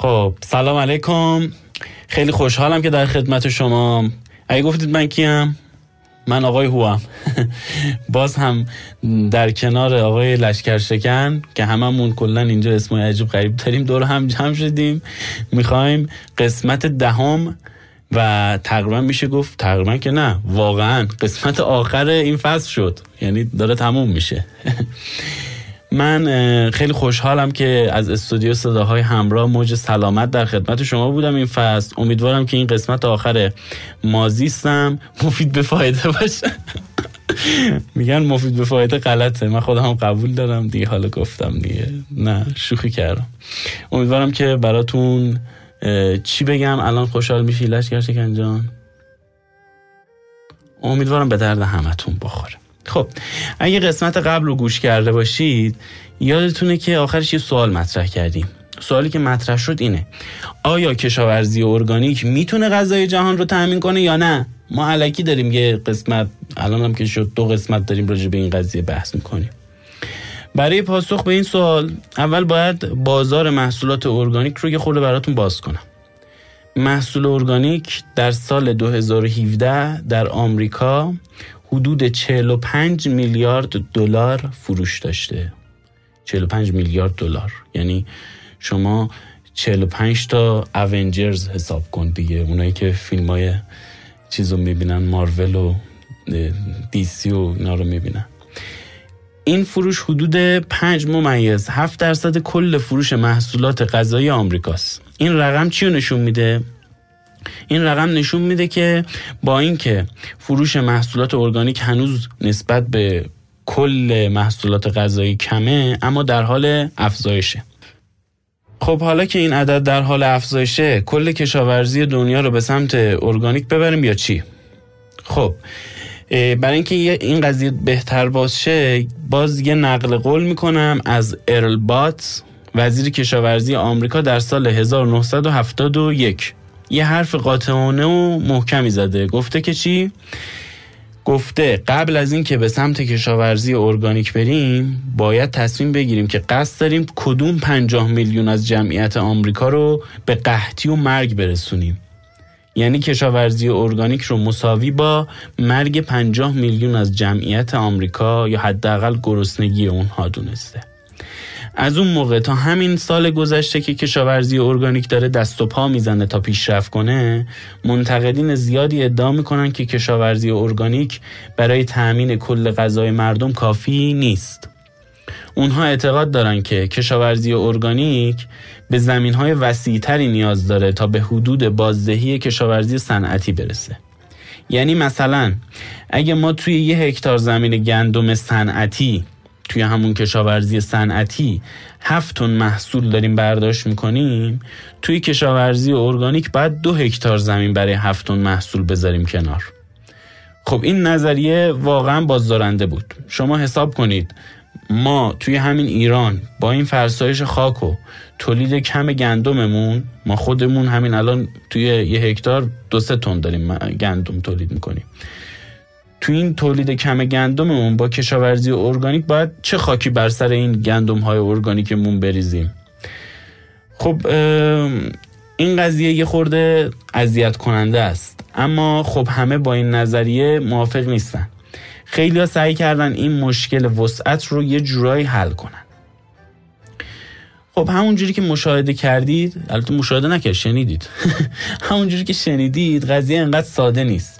خب سلام علیکم. خیلی خوشحالم که در خدمت شما. اگه گفتید من کیم؟ من آقای هوام. باز هم در کنار آقای لشکر شکن که هممون کلا اینجا اسم عجیب غریب داریم دور هم جمع شدیم. می‌خوایم قسمت دهم و تقریبا میشه گفت تقریبا که نه واقعا قسمت آخر این فصل شد. یعنی داره تموم میشه. من خیلی خوشحالم که از استودیو صداهای همراه موج سلامت در خدمت شما بودم این فصل. امیدوارم که این قسمت آخر مازیستم مفید به فایده باشه. میگن مفید به فایده غلطه. من خودم قبول دارم دیگه حالا گفتم دیگه. نه شوخی کردم. امیدوارم که براتون چی بگم؟ الان خوشحال میشی؟ شکن جان امیدوارم به درد همتون بخوره. خب اگه قسمت قبل رو گوش کرده باشید یادتونه که آخرش یه سوال مطرح کردیم. سوالی که مطرح شد اینه آیا کشاورزی ارگانیک می‌تونه غذای جهان رو تأمین کنه یا نه؟ ما علکی داریم یه قسمت الان هم که شد دو قسمت داریم راجع به این قضیه بحث می‌کنیم. برای پاسخ به این سوال اول باید بازار محصولات ارگانیک رو یه خورده براتون باز کنم. محصول ارگانیک در سال 2017 در آمریکا حدود 45 میلیارد دلار فروش داشته. 45 میلیارد دلار. یعنی شما 45 تا اونجرز حساب کن دیگه. اونایی که فیلم های چیز رو می‌بینن مارول و دیسی و اینا رو می‌بینن. این فروش حدود 5 ممیز 7 درصد کل فروش محصولات غذایی آمریکاست. این رقم چی نشون میده؟ این رقم نشون میده که با اینکه فروش محصولات ارگانیک هنوز نسبت به کل محصولات غذایی کمه اما در حال افزایشه. خب حالا که این عدد در حال افزایشه کل کشاورزی دنیا رو به سمت ارگانیک ببریم یا چی؟ خب برای اینکه این قضیه بهتر باشه باز یه نقل قول می‌کنم از ارل بات وزیر کشاورزی آمریکا در سال 1971 یه حرف قاطعانه و محکمی زده. گفته که چی؟ گفته قبل از اینکه به سمت کشاورزی ارگانیک بریم باید تصمیم بگیریم که قصد داریم کدوم پنجاه میلیون از جمعیت آمریکا رو به قحطی و مرگ برسونیم. یعنی کشاورزی ارگانیک رو مساوی با مرگ پنجاه میلیون از جمعیت آمریکا یا حداقل گرسنگی اونها دونسته. از اون موقع تا همین سال گذشته که کشاورزی ارگانیک داره دست و پا می‌زنه تا پیشرفت کنه منتقدین زیادی ادعا می‌کنن که کشاورزی ارگانیک برای تأمین کل غذای مردم کافی نیست. اونها اعتقاد دارن که کشاورزی ارگانیک به زمین های وسیعتری نیاز داره تا به حدود بازدهی کشاورزی صنعتی برسه. یعنی مثلا اگه ما توی یه هکتار زمین گندم صنعتی توی همون کشاورزی صنعتی هفت تن محصول داریم برداشت می‌کنیم توی کشاورزی ارگانیک بعد دو هکتار زمین برای هفت تن محصول بذاریم کنار. خب این نظریه واقعا بازدارنده بود. شما حساب کنید ما توی همین ایران با این فرسایش خاک و تولید کم گندممون ما خودمون همین الان توی یه هکتار دو سه تن داریم گندم تولید می‌کنیم. تو این تولید کم گندممون با کشاورزی ارگانیک باید چه خاکی بر سر این گندم های ارگانیکمون بریزیم؟ خب این قضیه یه خورده اذیت کننده است. اما خب همه با این نظریه موافق نیستن. خیلی سعی کردن این مشکل وسعت رو یه جورایی حل کنن. خب همونجوری که مشاهده کردید البته مشاهده نکرد شنیدید. همونجوری که شنیدید قضیه انقدر ساده نیست.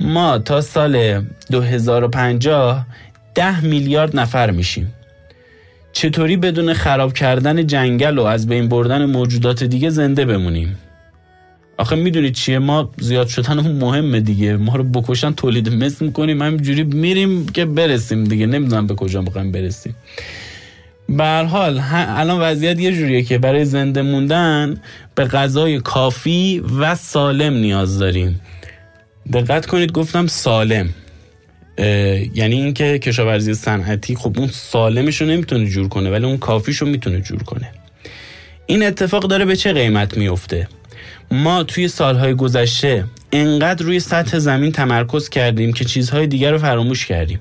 ما تا سال 2050 ده میلیارد نفر میشیم. چطوری بدون خراب کردن جنگل و از بین بردن موجودات دیگه زنده بمونیم؟ آخه می‌دونید چیه؟ ما زیاد شدن مهمه دیگه. ما رو بکشن تولید مثل می‌کنیم همینجوری میریم که برسیم دیگه. نمی‌دونم به کجا بخوایم برسیم. به حال الان وضعیت یه جوریه که برای زنده موندن به غذای کافی و سالم نیاز داریم. دقت کنید گفتم سالم. یعنی اینکه کشاورزی صنعتی خب اون سالمش رو نمی‌تونه جور کنه ولی اون کافیش رو می‌تونه جور کنه. این اتفاق داره به چه قیمت میفته ما توی سالهای گذشته انقدر روی سطح زمین تمرکز کردیم که چیزهای دیگر رو فراموش کردیم.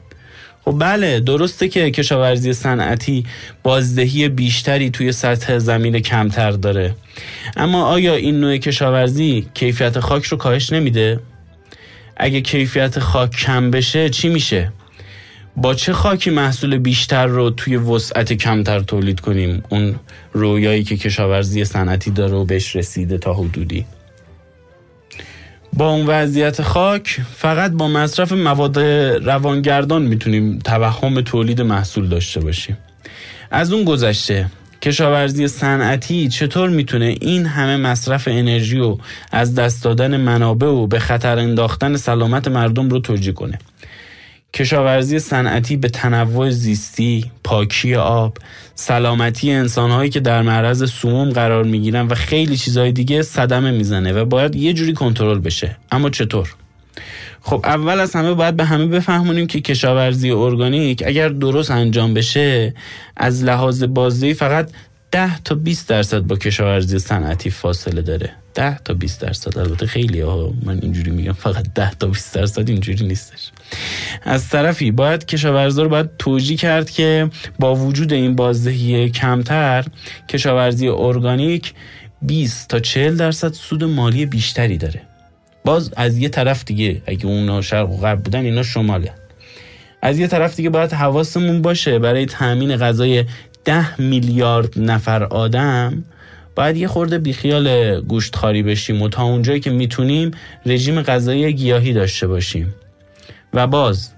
خب بله درسته که کشاورزی صنعتی بازدهی بیشتری توی سطح زمین کمتر داره. اما آیا این نوع کشاورزی کیفیت خاک رو کاهش نمیده؟ اگه کیفیت خاک کم بشه چی میشه؟ با چه خاکی محصول بیشتر رو توی وسعت کمتر تولید کنیم؟ اون رویایی که کشاورزی صنعتی داره و بهش رسیده تا حدودی. با اون وضعیت خاک فقط با مصرف مواد روانگردان می‌تونیم توهم تولید محصول داشته باشیم. از اون گذشته کشاورزی صنعتی چطور می‌تونه این همه مصرف انرژی و از دست دادن منابع و به خطر انداختن سلامت مردم رو توجیه کنه؟ کشاورزی صنعتی به تنوع زیستی، پاکی آب، سلامتی انسانهایی که در معرض سموم قرار می‌گیرن و خیلی چیزهای دیگه صدمه می‌زنه و باید یه جوری کنترل بشه. اما چطور؟ خب اول از همه باید به همه بفهمونیم که کشاورزی ارگانیک اگر درست انجام بشه از لحاظ بازدهی فقط 10 تا 20 درصد با کشاورزی صنعتی فاصله داره. 10 تا 20 درصد. البته خیلی ها من اینجوری میگم فقط 10 تا 20 درصد اینجوری نیستش. از طرفی باید کشاورزا رو باید توجیه کرد که با وجود این بازدهی کمتر کشاورزی ارگانیک 20 تا 40 درصد سود مالی بیشتری داره. باز از یه طرف دیگه اگه اونا شرق و غرب بودن اینا شماله. از یه طرف دیگه باید حواسمون باشه برای تامین غذای ده میلیارد نفر آدم باید یه خورده بیخیال گوشت خاری بشیم و تا اونجایی که می‌تونیم رژیم غذایی گیاهی داشته باشیم. و باز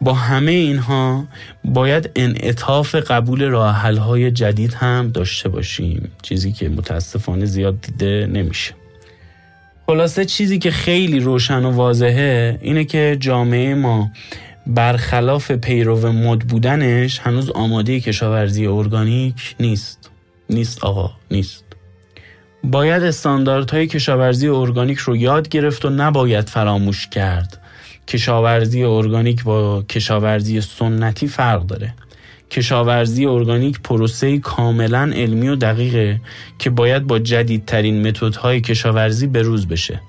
با همه اینها باید انعطاف قبول راه های جدید هم داشته باشیم. چیزی که متاسفانه زیاد دیده نمیشه. خلاصه چیزی که خیلی روشن و واضحه اینه که جامعه ما برخلاف پیرو مد بودنش هنوز آماده کشاورزی ارگانیک نیست. نیست آقا نیست. باید استانداردهای کشاورزی ارگانیک رو یاد گرفت و نباید فراموش کرد. کشاورزی ارگانیک با کشاورزی سنتی فرق داره. کشاورزی ارگانیک پروسه کاملا علمی و دقیقه که باید با جدیدترین متدهای کشاورزی بروز بشه.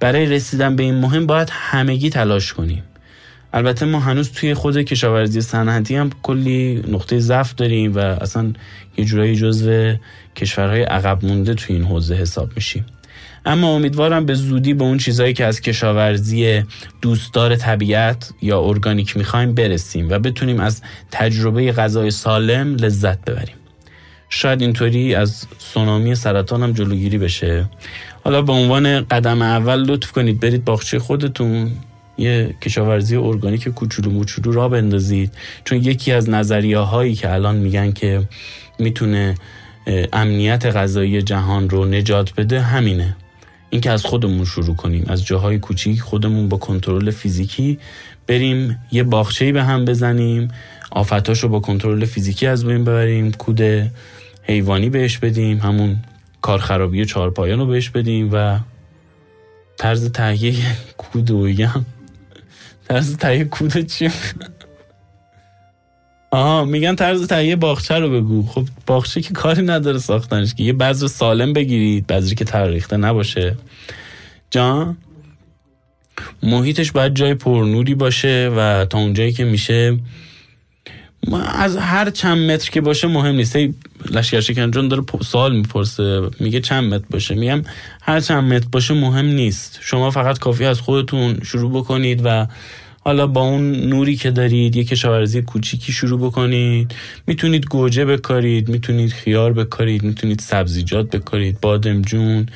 برای رسیدن به این مهم باید همگی تلاش کنیم. البته ما هنوز توی خود کشاورزی صنعتی هم کلی نقطه ضعف داریم و اصلا یه جورایی جزو کشورهای عقب مونده توی این حوزه حساب میشیم. اما امیدوارم به زودی به اون چیزهایی که از کشاورزی دوستدار طبیعت یا ارگانیک می‌خوایم برسیم و بتونیم از تجربه غذای سالم لذت ببریم. شاید اینطوری از سونامی سرطان هم جلوگیری بشه. حالا به عنوان قدم اول لطف کنید برید باغچه خودتون یه کشاورزی ارگانیک کوچولو موچولو را بندازید. چون یکی از نظریه هایی که الان میگن که می‌تونه امنیت غذایی جهان رو نجات بده همینه. اینکه از خودمون شروع کنیم از جاهای کوچیک خودمون با کنترل فیزیکی بریم یه باغچه‌ای به هم بزنیم آفتاشو با کنترل فیزیکی از بین ببریم کود حیوانی بهش بدیم همون کارخرابی چهارپایان رو بهش بدیم و طرز تهیه کود و طرز تهیه کود چی؟ آها میگن طرز تهیه باغچه رو بگو. خب باغچه که کاری نداره ساختنش که. یه بذر سالم بگیرید بذری که تریخته نباشه. جان؟ محیطش باید جای پرنوری باشه و تا اونجایی که میشه از هر چند متر که باشه مهم نیست. لشکر شکنجان داره سوال می‌پرسه میگه چند متر باشه؟ میگم هر چند متر باشه مهم نیست. شما فقط کافی از خودتون شروع بکنید و حالا با اون نوری که دارید یه کشاورزی کوچیکی شروع بکنید. می‌تونید گوجه بکارید می‌تونید خیار بکارید می‌تونید سبزیجات بکارید بادمجون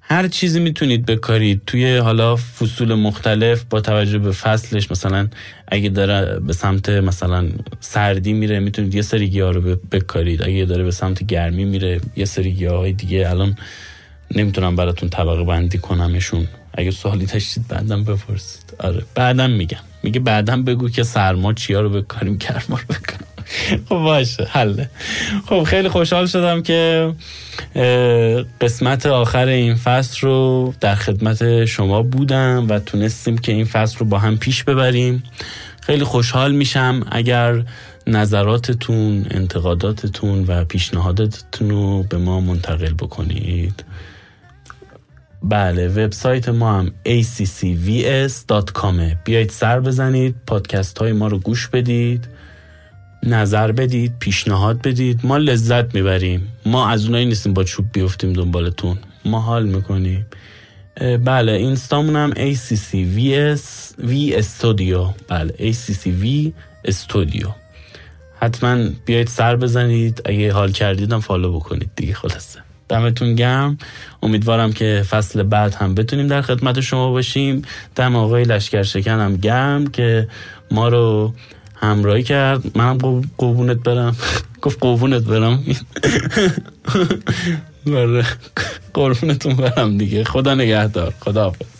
هر چیزی می‌تونید بکارید. توی حالا فصول مختلف با توجه به فصلش مثلا اگه داره به سمت مثلا سردی میره می‌تونید یه سری گیاه رو بکارید. اگه داره به سمت گرمی میره یه سری گیاه های دیگه. الان نمی‌تونم براتون طبقه بندی کنمشون. اگه سوالی داشتید بعدم بپرسید. آره بعدم میگم. میگه بعدم بگو که سرما چیا رو بکاریم گرما رو بکنیم خب باشه حله. خب خیلی خوشحال شدم که قسمت آخر این فصل رو در خدمت شما بودم و تونستیم که این فصل رو با هم پیش ببریم. خیلی خوشحال میشم اگر نظراتتون انتقاداتتون و پیشنهاداتتون رو به ما منتقل بکنید. بله وبسایت ما هم accvs.com بیایید سر بزنید پادکست های ما رو گوش بدید نظر بدید پیشنهاد بدید. ما لذت می‌بریم. ما از اونایی نیستیم با چوب بیفتیم دنبالتون. ما حال می‌کنیم. بله اینستامون هم ACCVS V استودیو بله ACCV استودیو حتما بیایید سر بزنید. اگه حال کردیدم فالو بکنید دیگه خلاصه. دمتون گم امیدوارم که فصل بعد هم بتونیم در خدمت شما باشیم. دم آقای لشکر شکن هم گم که ما رو همراهی کرد. منم قوبونت برم. گفت قوبونت برم. قربونتون برم دیگه. خدا نگهدار. خدا حافظ